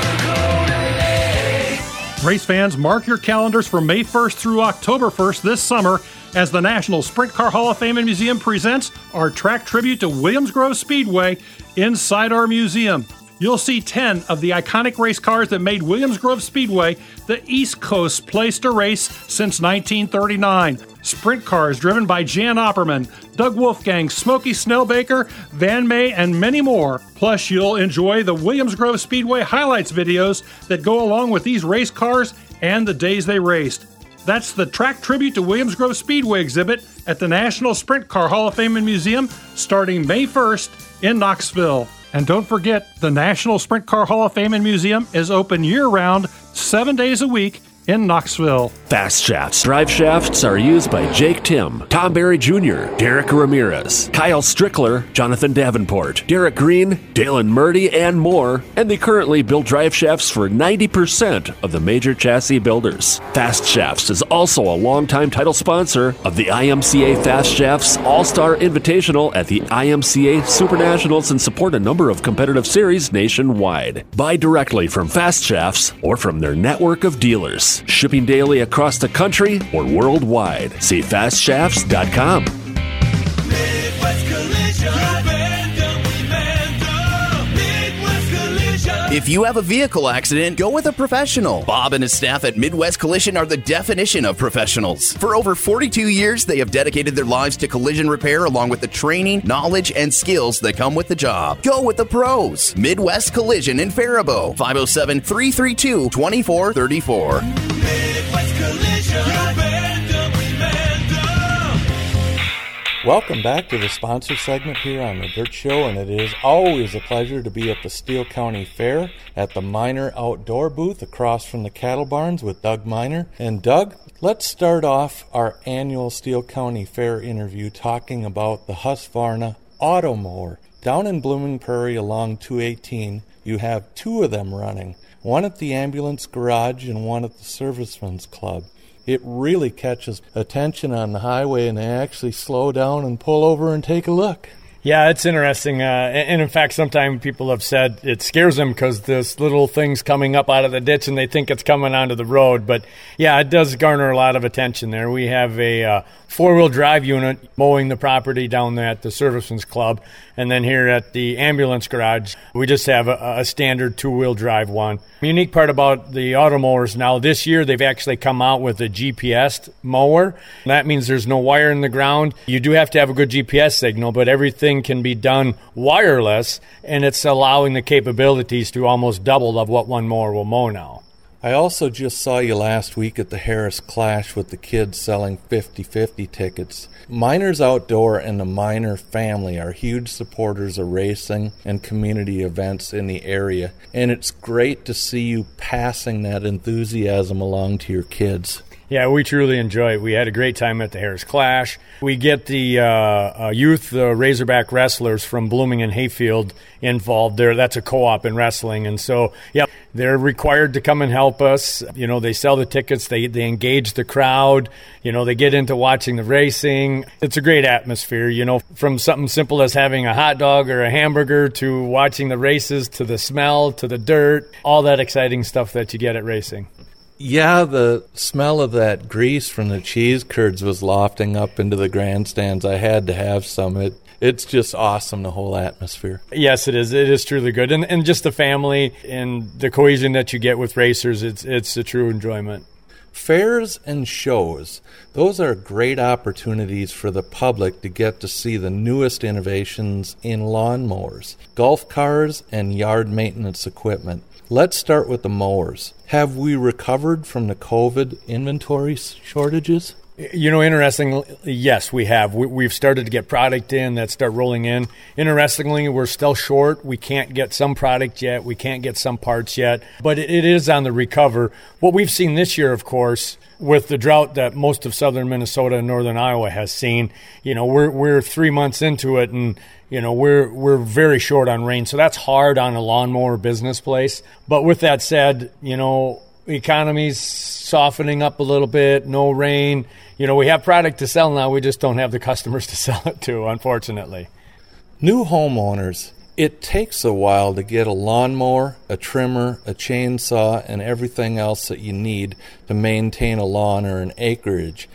Race fans, mark your calendars for May 1st through October 1st this summer as the National Sprint Car Hall of Fame and Museum presents our track tribute to Williams Grove Speedway inside our museum. You'll see 10 of the iconic race cars that made Williams Grove Speedway the East Coast place to race since 1939. Sprint cars driven by Jan Opperman, Doug Wolfgang, Smokey Snellbaker, Van May, and many more. Plus, you'll enjoy the Williams Grove Speedway highlights videos that go along with these race cars and the days they raced. That's the track tribute to Williams Grove Speedway exhibit at the National Sprint Car Hall of Fame and Museum starting May 1st in Knoxville. And don't forget, the National Sprint Car Hall of Fame and Museum is open year round, seven days a week in Knoxville. Fast shafts. Drive shafts are used by Jake Timm, Tom Barry Jr., Derek Ramirez, Kyle Strickler, Jonathan Davenport, Derek Green, Dalen Murdy, and more. And they currently build drive shafts for 90% of the major chassis builders. Fast Shafts is also a longtime title sponsor of the IMCA Fast Shafts All Star Invitational at the IMCA Super Nationals and support a number of competitive series nationwide. Buy directly from Fast Shafts or from their network of dealers shipping daily across the country or worldwide. See fastshafts.com. If you have a vehicle accident, go with a professional. Bob and his staff at Midwest Collision are the definition of professionals. For over 42 years, they have dedicated their lives to collision repair along with the training, knowledge, and skills that come with the job. Go with the pros. Midwest Collision in Faribault, 507 332 2434. Midwest Collision. Welcome back to the sponsor segment here on the Dirt Show, and it is always a pleasure to be at the Steele County Fair at the Miner Outdoor booth across from the cattle barns with Doug Miner. And Doug, let's start off our annual Steele County Fair interview talking about the Husqvarna Automower. Down in Blooming Prairie along 218, you have two of them running one at the ambulance garage and one at the servicemen's club it really catches attention on the highway and they actually slow down and pull over and take a look. Yeah, it's interesting. Uh, and in fact, sometimes people have said it scares them because this little thing's coming up out of the ditch and they think it's coming onto the road. But yeah, it does garner a lot of attention there. We have a uh, four wheel drive unit mowing the property down at the Servicemen's Club. And then here at the ambulance garage, we just have a, a standard two wheel drive one. The unique part about the automowers now, this year they've actually come out with a GPS mower. That means there's no wire in the ground. You do have to have a good GPS signal, but everything can be done wireless, and it's allowing the capabilities to almost double of what one mower will mow now. I also just saw you last week at the Harris Clash with the kids selling 50 50 tickets. Miners Outdoor and the Miner family are huge supporters of racing and community events in the area, and it's great to see you passing that enthusiasm along to your kids. Yeah, we truly enjoy it. We had a great time at the Harris Clash. We get the uh, uh, youth uh, Razorback wrestlers from Blooming and Hayfield involved there. That's a co-op in wrestling, and so yeah, they're required to come and help us. You know, they sell the tickets, they they engage the crowd. You know, they get into watching the racing. It's a great atmosphere. You know, from something simple as having a hot dog or a hamburger to watching the races to the smell to the dirt, all that exciting stuff that you get at racing. Yeah, the smell of that grease from the cheese curds was lofting up into the grandstands. I had to have some. It it's just awesome the whole atmosphere. Yes, it is. It is truly good, and and just the family and the cohesion that you get with racers. It's it's a true enjoyment. Fairs and shows, those are great opportunities for the public to get to see the newest innovations in lawnmowers, golf cars, and yard maintenance equipment. Let's start with the mowers. Have we recovered from the COVID inventory shortages? You know, interestingly, yes, we have. We, have started to get product in that start rolling in. Interestingly, we're still short. We can't get some product yet. We can't get some parts yet, but it, it is on the recover. What we've seen this year, of course, with the drought that most of southern Minnesota and northern Iowa has seen, you know, we're we're three months into it, and you know we're we're very short on rain, so that's hard on a lawnmower business place. But with that said, you know, economy's softening up a little bit, no rain. You know, we have product to sell now, we just don't have the customers to sell it to, unfortunately. New homeowners it takes a while to get a lawnmower, a trimmer, a chainsaw, and everything else that you need to maintain a lawn or an acreage.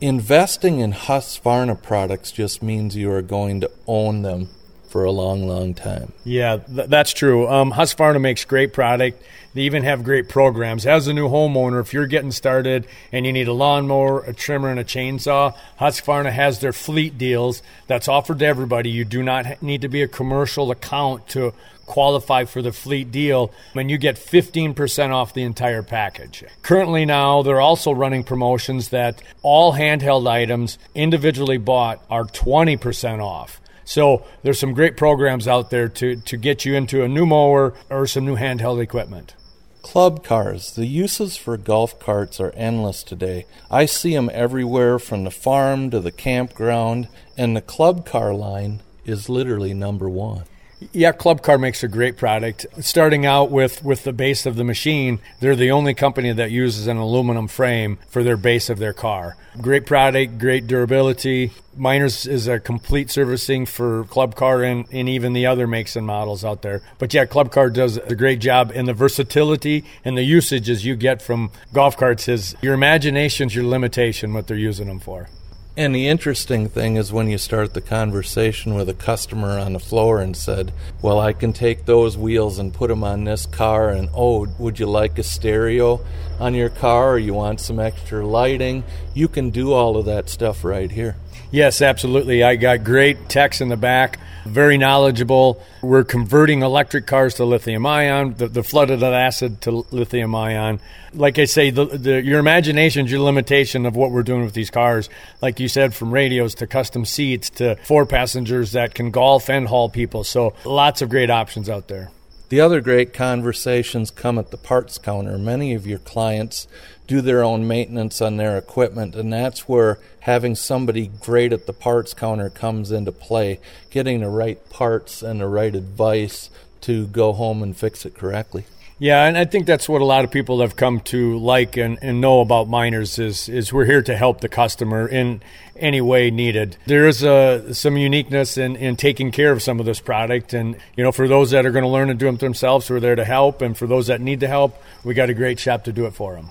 Investing in Husqvarna products just means you are going to own them for a long, long time. Yeah, th- that's true. Um, Husqvarna makes great product. They even have great programs. As a new homeowner, if you're getting started and you need a lawnmower, a trimmer, and a chainsaw, Husqvarna has their fleet deals that's offered to everybody. You do not need to be a commercial account to qualify for the fleet deal, and you get 15% off the entire package. Currently, now they're also running promotions that all handheld items individually bought are 20% off. So there's some great programs out there to, to get you into a new mower or some new handheld equipment. Club cars. The uses for golf carts are endless today. I see them everywhere from the farm to the campground, and the club car line is literally number one. Yeah, Club Car makes a great product. Starting out with, with the base of the machine, they're the only company that uses an aluminum frame for their base of their car. Great product, great durability. Miners is a complete servicing for Club Car and, and even the other makes and models out there. But yeah, Club Car does a great job, and the versatility and the usages you get from golf carts is your imagination's your limitation, what they're using them for. And the interesting thing is when you start the conversation with a customer on the floor and said, Well, I can take those wheels and put them on this car, and oh, would you like a stereo on your car or you want some extra lighting? You can do all of that stuff right here. Yes, absolutely. I got great techs in the back, very knowledgeable. We're converting electric cars to lithium ion, the, the flooded acid to lithium ion. Like I say, the, the, your imagination is your limitation of what we're doing with these cars. Like you said, from radios to custom seats to four passengers that can golf and haul people. So lots of great options out there. The other great conversations come at the parts counter. Many of your clients do their own maintenance on their equipment, and that's where having somebody great at the parts counter comes into play. Getting the right parts and the right advice to go home and fix it correctly. Yeah, and I think that's what a lot of people have come to like and, and know about miners is is we're here to help the customer in any way needed. There is a, some uniqueness in, in taking care of some of this product, and you know, for those that are going to learn to do it themselves, we're there to help, and for those that need the help, we got a great shop to do it for them.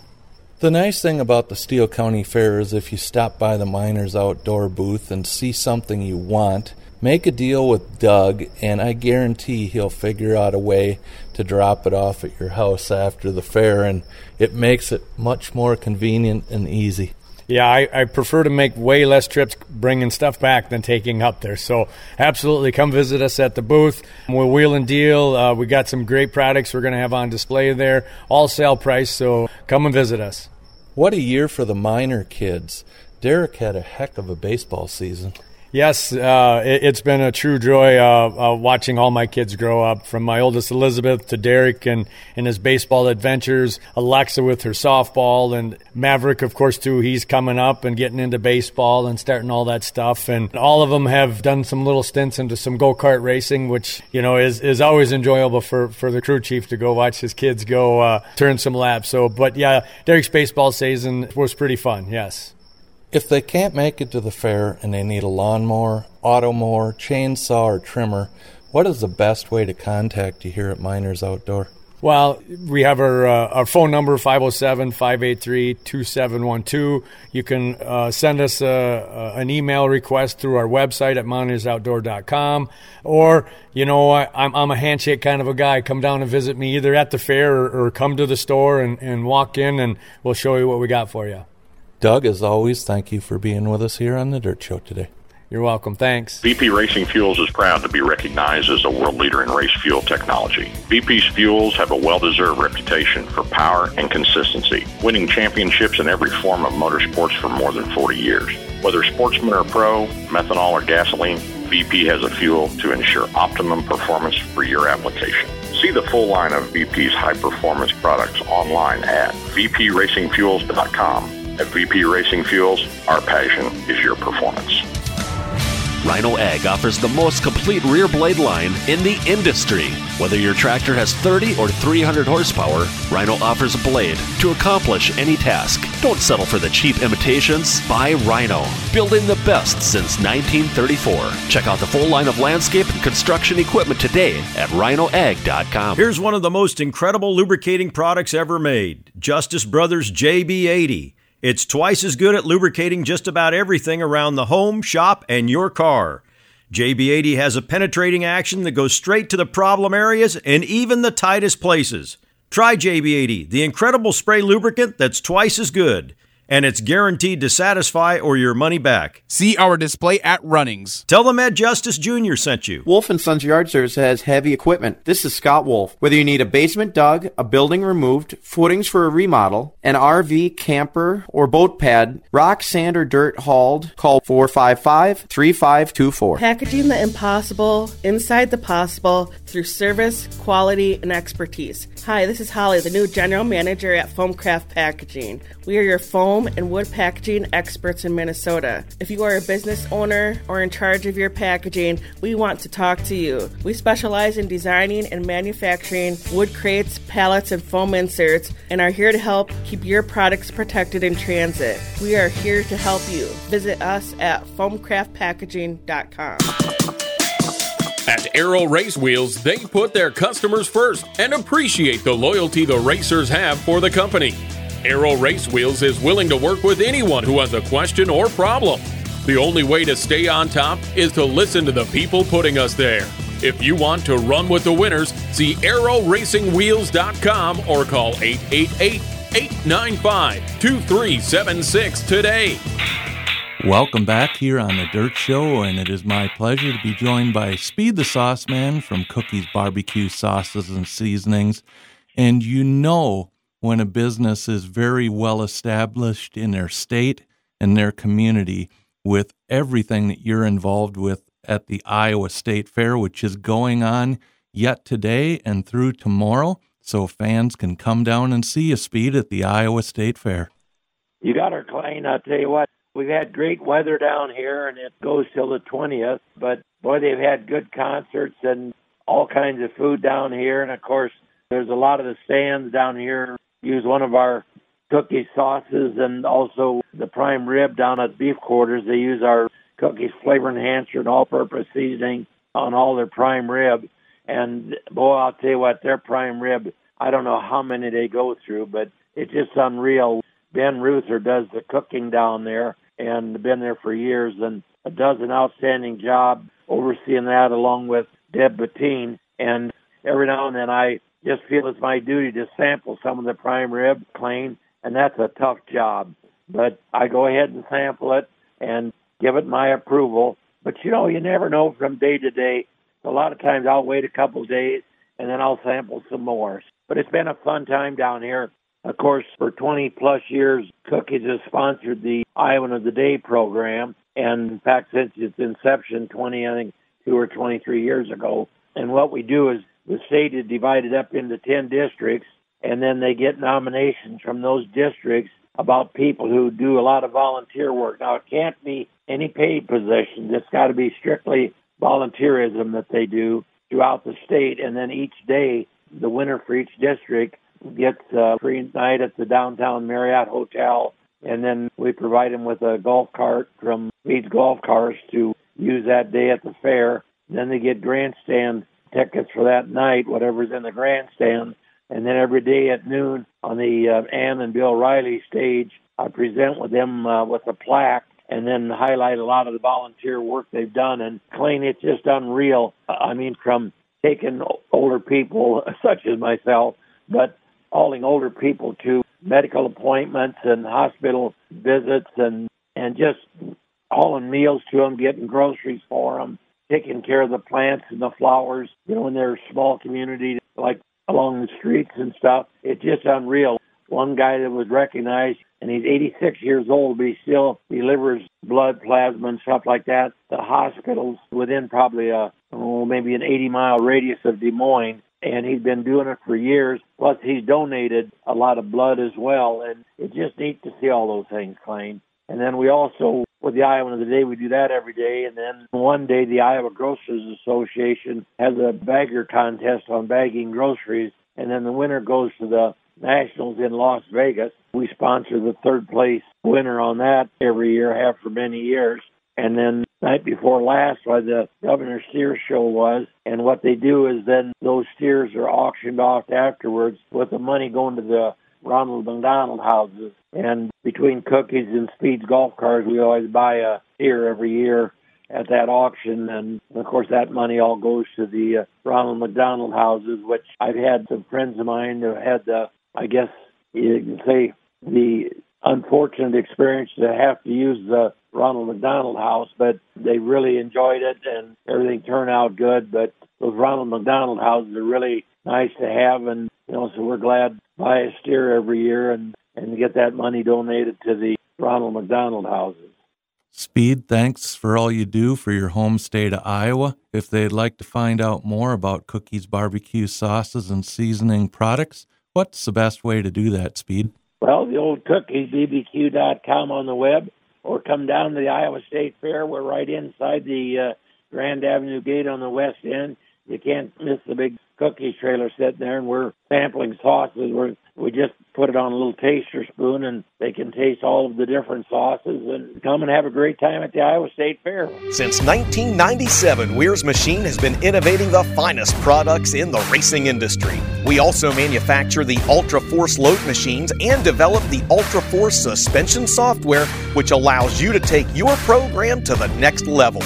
The nice thing about the Steele County Fair is if you stop by the Miners Outdoor booth and see something you want, make a deal with Doug, and I guarantee he'll figure out a way to drop it off at your house after the fair, and it makes it much more convenient and easy. Yeah, I, I prefer to make way less trips bringing stuff back than taking up there. So, absolutely, come visit us at the booth. We'll wheel and deal. Uh, we got some great products we're going to have on display there, all sale price. So, come and visit us. What a year for the Miner kids. Derek had a heck of a baseball season. Yes, uh, it, has been a true joy uh, uh, watching all my kids grow up, from my oldest Elizabeth to Derek and, and his baseball adventures, Alexa with her softball, and Maverick, of course, too. He's coming up and getting into baseball and starting all that stuff. And all of them have done some little stints into some go kart racing, which you know is, is always enjoyable for, for the crew chief to go watch his kids go uh, turn some laps. So, but yeah, Derek's baseball season was pretty fun. Yes. If they can't make it to the fair and they need a lawnmower, auto mower, chainsaw, or trimmer, what is the best way to contact you here at Miners Outdoor? Well, we have our, uh, our phone number, 507 583 2712. You can uh, send us a, a, an email request through our website at minersoutdoor.com. Or, you know, I, am I'm a handshake kind of a guy. Come down and visit me either at the fair or, or come to the store and, and walk in, and we'll show you what we got for you. Doug, as always, thank you for being with us here on the Dirt Show today. You're welcome. Thanks. VP Racing Fuels is proud to be recognized as a world leader in race fuel technology. VP's fuels have a well deserved reputation for power and consistency, winning championships in every form of motorsports for more than 40 years. Whether sportsman or pro, methanol or gasoline, VP has a fuel to ensure optimum performance for your application. See the full line of VP's high performance products online at vpracingfuels.com at VP Racing Fuels, our passion is your performance. Rhino Ag offers the most complete rear blade line in the industry. Whether your tractor has 30 or 300 horsepower, Rhino offers a blade to accomplish any task. Don't settle for the cheap imitations. Buy Rhino, building the best since 1934. Check out the full line of landscape and construction equipment today at rhinoag.com. Here's one of the most incredible lubricating products ever made Justice Brothers JB80. It's twice as good at lubricating just about everything around the home, shop, and your car. JB80 has a penetrating action that goes straight to the problem areas and even the tightest places. Try JB80, the incredible spray lubricant that's twice as good and it's guaranteed to satisfy or your money back. See our display at Runnings. Tell them Ed Justice Jr. sent you. Wolf and Sons Yard Service has heavy equipment. This is Scott Wolf. Whether you need a basement dug, a building removed, footings for a remodel, an RV, camper, or boat pad, rock, sand, or dirt hauled, call 455-3524. Packaging the impossible inside the possible through service, quality, and expertise. Hi, this is Holly, the new general manager at Foamcraft Packaging. We are your and wood packaging experts in Minnesota. If you are a business owner or in charge of your packaging, we want to talk to you. We specialize in designing and manufacturing wood crates, pallets, and foam inserts and are here to help keep your products protected in transit. We are here to help you. Visit us at foamcraftpackaging.com. At Arrow Race Wheels, they put their customers first and appreciate the loyalty the racers have for the company. Arrow Race Wheels is willing to work with anyone who has a question or problem. The only way to stay on top is to listen to the people putting us there. If you want to run with the winners, see arrowracingwheels.com or call 888 895 2376 today. Welcome back here on the Dirt Show, and it is my pleasure to be joined by Speed the Sauce Man from Cookies Barbecue Sauces and Seasonings. And you know when a business is very well established in their state and their community with everything that you're involved with at the Iowa State Fair, which is going on yet today and through tomorrow, so fans can come down and see a speed at the Iowa State Fair. You got her, Klein. I'll tell you what, We've had great weather down here, and it goes till the 20th. But boy, they've had good concerts and all kinds of food down here. And of course, there's a lot of the stands down here use one of our cookie sauces and also the prime rib down at beef quarters. They use our cookies flavor enhancer and all-purpose seasoning on all their prime rib. And boy, I'll tell you what, their prime rib. I don't know how many they go through, but it's just unreal. Ben Ruther does the cooking down there, and been there for years and does an outstanding job overseeing that along with Deb Bettine. And every now and then I just feel it's my duty to sample some of the prime rib clean, and that's a tough job. But I go ahead and sample it and give it my approval. But you know, you never know from day to day. A lot of times I'll wait a couple days and then I'll sample some more. But it's been a fun time down here. Of course, for 20 plus years, Cookies has sponsored the Iowan of the Day program. and in fact, since its inception, 20, I think, two or 23 years ago. And what we do is the state is divided up into 10 districts, and then they get nominations from those districts about people who do a lot of volunteer work. Now, it can't be any paid positions. It's got to be strictly volunteerism that they do throughout the state. And then each day, the winner for each district gets a free night at the downtown Marriott Hotel. And then we provide them with a golf cart from Speed's Golf Cars to use that day at the fair. Then they get grandstand tickets for that night, whatever's in the grandstand. And then every day at noon on the uh, Ann and Bill Riley stage, I present with them uh, with a plaque and then highlight a lot of the volunteer work they've done. And Clayton, it's just unreal. I mean, from taking older people such as myself, but hauling older people to medical appointments and hospital visits and and just hauling meals to them, getting groceries for them, taking care of the plants and the flowers, you know, in their small community, like along the streets and stuff. It's just unreal. One guy that was recognized, and he's 86 years old, but he still delivers blood, plasma, and stuff like that to hospitals within probably a, oh, maybe an 80 mile radius of Des Moines. And he's been doing it for years. Plus, he's donated a lot of blood as well. And it's just neat to see all those things, Clayton. And then we also, with the Iowa of the Day, we do that every day. And then one day, the Iowa Grocers Association has a bagger contest on bagging groceries. And then the winner goes to the Nationals in Las Vegas. We sponsor the third place winner on that every year, have for many years. And then night before last, why the Governor Steer show was, and what they do is then those steers are auctioned off afterwards with the money going to the Ronald McDonald houses. And between cookies and Speed's golf cars, we always buy a steer every year at that auction. And of course, that money all goes to the uh, Ronald McDonald houses, which I've had some friends of mine who had the I guess you can say the unfortunate experience to have to use the Ronald McDonald House, but they really enjoyed it and everything turned out good. But those Ronald McDonald houses are really nice to have, and you know, so we're glad to buy a steer every year and and get that money donated to the Ronald McDonald houses. Speed, thanks for all you do for your home state of Iowa. If they'd like to find out more about Cookies barbecue sauces and seasoning products, What's the best way to do that, Speed? Well, the old cookiesbbq.com on the web, or come down to the Iowa State Fair. We're right inside the uh, Grand Avenue gate on the west end. You can't miss the big cookies trailer sitting there, and we're sampling sauces. We're we just put it on a little taster spoon and they can taste all of the different sauces and come and have a great time at the Iowa State Fair. Since 1997, Wehrs Machine has been innovating the finest products in the racing industry. We also manufacture the Ultra Force load machines and develop the Ultra Force suspension software, which allows you to take your program to the next level.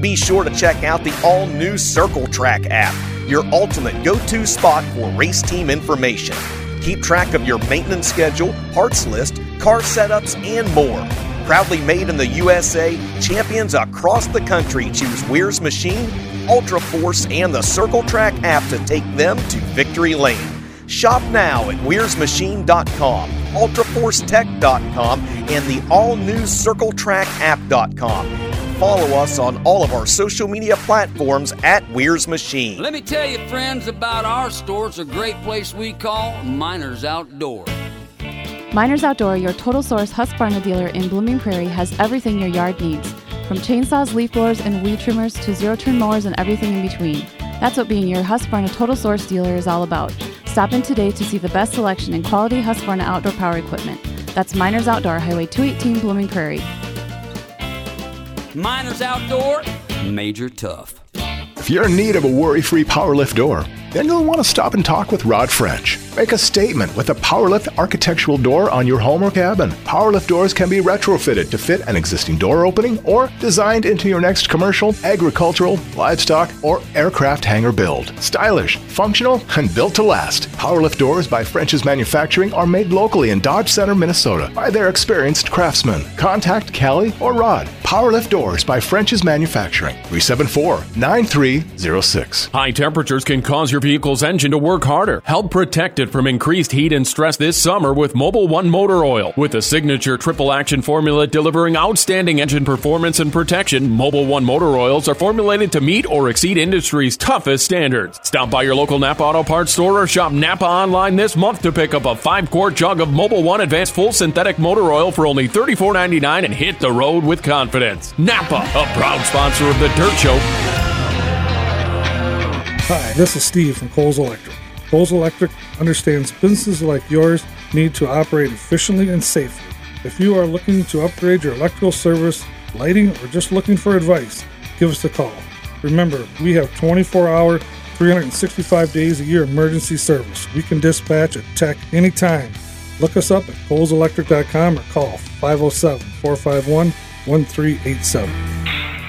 Be sure to check out the all new Circle Track app, your ultimate go to spot for race team information. Keep track of your maintenance schedule, parts list, car setups, and more. Proudly made in the USA, champions across the country choose Wehrs Machine, Ultra Force, and the Circle Track app to take them to victory lane. Shop now at WehrsMachine.com, UltraForceTech.com, and the all new CircleTrackApp.com follow us on all of our social media platforms at Wehrs Machine. Let me tell you, friends, about our store. It's a great place we call Miners Outdoor. Miners Outdoor, your total source Husqvarna dealer in Blooming Prairie, has everything your yard needs. From chainsaws, leaf blowers, and weed trimmers to zero turn mowers and everything in between. That's what being your Husqvarna Total Source dealer is all about. Stop in today to see the best selection in quality Husqvarna outdoor power equipment. That's Miners Outdoor, Highway 218, Blooming Prairie. Miners Outdoor, Major Tough. If you're in need of a worry free power lift door, then you'll want to stop and talk with Rod French. Make a statement with a PowerLift architectural door on your home or cabin. PowerLift doors can be retrofitted to fit an existing door opening or designed into your next commercial, agricultural, livestock, or aircraft hangar build. Stylish, functional, and built to last. PowerLift doors by French's Manufacturing are made locally in Dodge Center, Minnesota by their experienced craftsmen. Contact Callie or Rod. PowerLift doors by French's Manufacturing. 374 9306. High temperatures can cause your vehicle's engine to work harder. Help protect it from increased heat and stress this summer with Mobil 1 motor oil. With a signature triple action formula delivering outstanding engine performance and protection, Mobil 1 motor oils are formulated to meet or exceed industry's toughest standards. Stop by your local Napa Auto Parts store or shop Napa online this month to pick up a 5 quart jug of Mobil 1 Advanced Full Synthetic Motor Oil for only $34.99 and hit the road with confidence. Napa, a proud sponsor of the Dirt Show. Hi, this is Steve from Coles Electric. Coles Electric understands businesses like yours need to operate efficiently and safely. If you are looking to upgrade your electrical service, lighting, or just looking for advice, give us a call. Remember, we have 24 hour, 365 days a year emergency service. We can dispatch a tech anytime. Look us up at coleselectric.com or call 507 451 1387.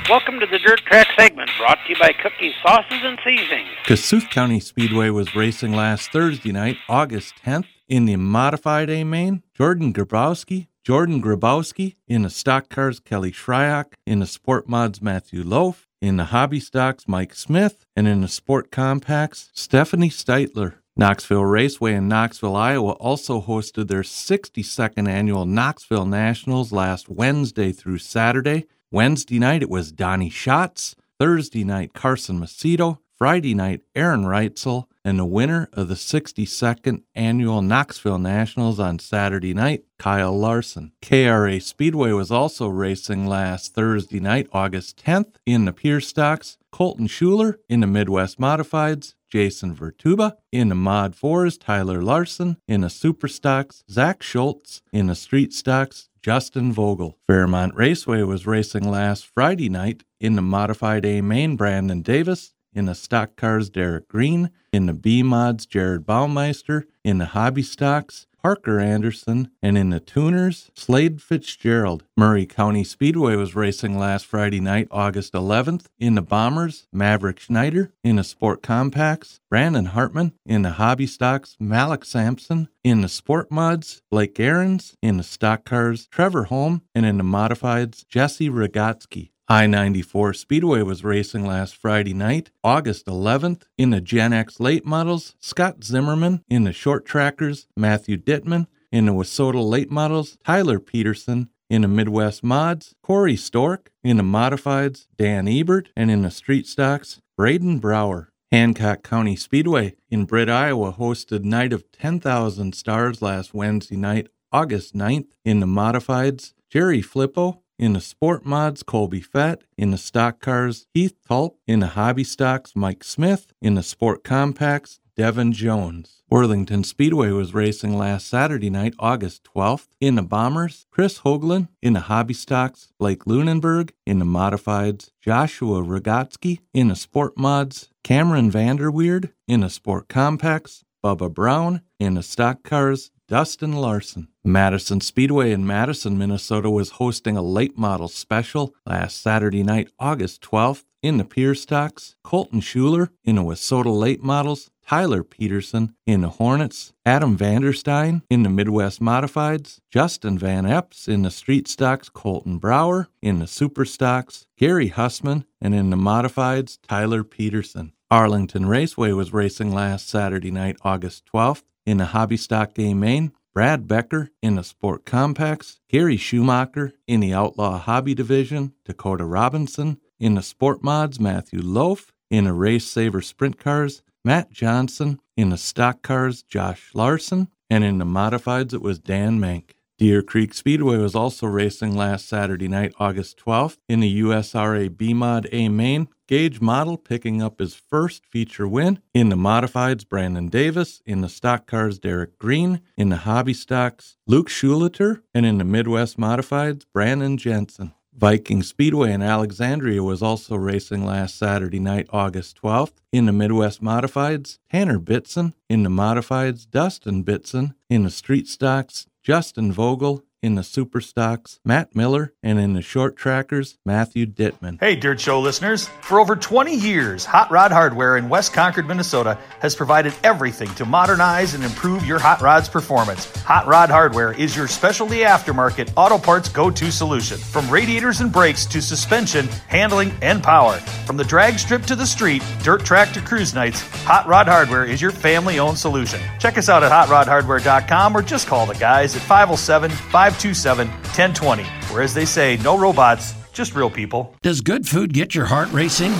Welcome to the Dirt Track segment brought to you by Cookie Sauces and Seasonings. Kossuth County Speedway was racing last Thursday night, August 10th, in the modified A main. Jordan Grabowski, Jordan Grabowski in the stock cars, Kelly Shryock in the sport mods, Matthew Loaf in the hobby stocks, Mike Smith, and in the sport compacts, Stephanie Steitler. Knoxville Raceway in Knoxville, Iowa also hosted their 62nd annual Knoxville Nationals last Wednesday through Saturday. Wednesday night it was Donny Schatz. Thursday night Carson Macedo. Friday night Aaron Reutzel. And the winner of the 62nd annual Knoxville Nationals on Saturday night, Kyle Larson. KRA Speedway was also racing last Thursday night, August 10th, in the Pure Stocks. Colton Schuler in the Midwest Modifieds. Jason Vertuba in the Mod 4s, Tyler Larson in the Super Stocks, Zach Schultz in the Street Stocks, Justin Vogel. Fairmont Raceway was racing last Friday night in the Modified A main, Brandon Davis, in the stock cars, Derek Green, in the B mods, Jared Baumeister, in the hobby stocks, Parker Anderson, and in the tuners, Slade Fitzgerald. Murray County Speedway was racing last Friday night, August 11th, in the Bombers, Maverick Schneider, in the Sport Compacts, Brandon Hartman, in the Hobby Stocks, Malik Sampson, in the Sport Mods, Blake Aarons, in the Stock Cars, Trevor Holm, and in the Modifieds, Jesse Rogatsky. I 94 Speedway was racing last Friday night, August 11th, in the Gen X late models, Scott Zimmerman in the short trackers, Matthew Dittman in the Wissota late models, Tyler Peterson in the Midwest mods, Corey Stork in the modifieds, Dan Ebert, and in the street stocks, Braden Brower. Hancock County Speedway in Britt, Iowa hosted Night of 10,000 Stars last Wednesday night, August 9th, in the modifieds, Jerry Flippo in the sport mods, Colby Fett. In the stock cars, Heath Tulp. In the hobby stocks, Mike Smith. In the sport compacts, Devin Jones. Worthington Speedway was racing last Saturday night, August 12th. In the Bombers, Chris Hoagland. In the hobby stocks, Blake Lunenberg. In the modifieds, Joshua Rogatsky. In the sport mods, Cameron Vanderweerd. In the sport compacts, Bubba Brown. In the stock cars, Dustin Larson. Madison Speedway in Madison, Minnesota was hosting a late model special last Saturday night, August 12th, in the Pure Stocks. Colton Schuler in the Wissota late models. Tyler Peterson in the Hornets, Adam Vanderstein in the Midwest Modifieds, Justin Van Epps in the Street Stocks, Colton Brower in the Super Stocks, Gary Hussman, and in the Modifieds, Tyler Peterson. Arlington Raceway was racing last Saturday night, August 12th, in the Hobby Stock Game Main. Brad Becker in the Sport Compacts, Gary Schumacher in the Outlaw Hobby Division, Dakota Robinson in the Sport Mods, Matthew Loaf in the Race Saver Sprint Cars, Matt Johnson in the Stock Cars, Josh Larson, and in the Modifieds, it was Dan Mank. Deer Creek Speedway was also racing last Saturday night, August 12th, in the USRA B Mod A main. Gage Model picking up his first feature win. In the modifieds, Brandon Davis. In the stock cars, Derek Green. In the hobby stocks, Luke Schulater. And in the Midwest modifieds, Brandon Jensen. Viking Speedway in Alexandria was also racing last Saturday night, August 12th. In the Midwest Modifieds, Tanner Bitson. In the Modifieds, Dustin Bitson. In the Street Stocks, Justin Vogel. In the super stocks, Matt Miller, and in the short trackers, Matthew Dittman. Hey, Dirt Show listeners. For over 20 years, Hot Rod Hardware in West Concord, Minnesota has provided everything to modernize and improve your hot rod's performance. Hot Rod Hardware is your specialty aftermarket auto parts go to solution. From radiators and brakes to suspension, handling, and power. From the drag strip to the street, dirt track to cruise nights, Hot Rod Hardware is your family owned solution. Check us out at hotrodhardware.com or just call the guys at 507 527 1020. Where, as they say, no robots, just real people. Does good food get your heart racing?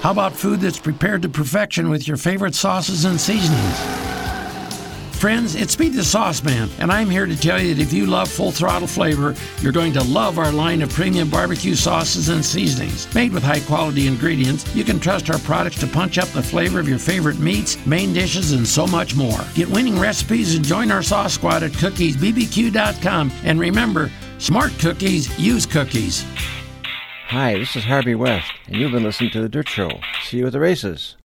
How about food that's prepared to perfection with your favorite sauces and seasonings? Friends, it's Speed the Sauce Man, and I'm here to tell you that if you love full throttle flavor, you're going to love our line of premium barbecue sauces and seasonings. Made with high quality ingredients, you can trust our products to punch up the flavor of your favorite meats, main dishes, and so much more. Get winning recipes and join our sauce squad at cookiesbbq.com. And remember, smart cookies use cookies. Hi, this is Harvey West, and you've been listening to The Dirt Show. See you at the races.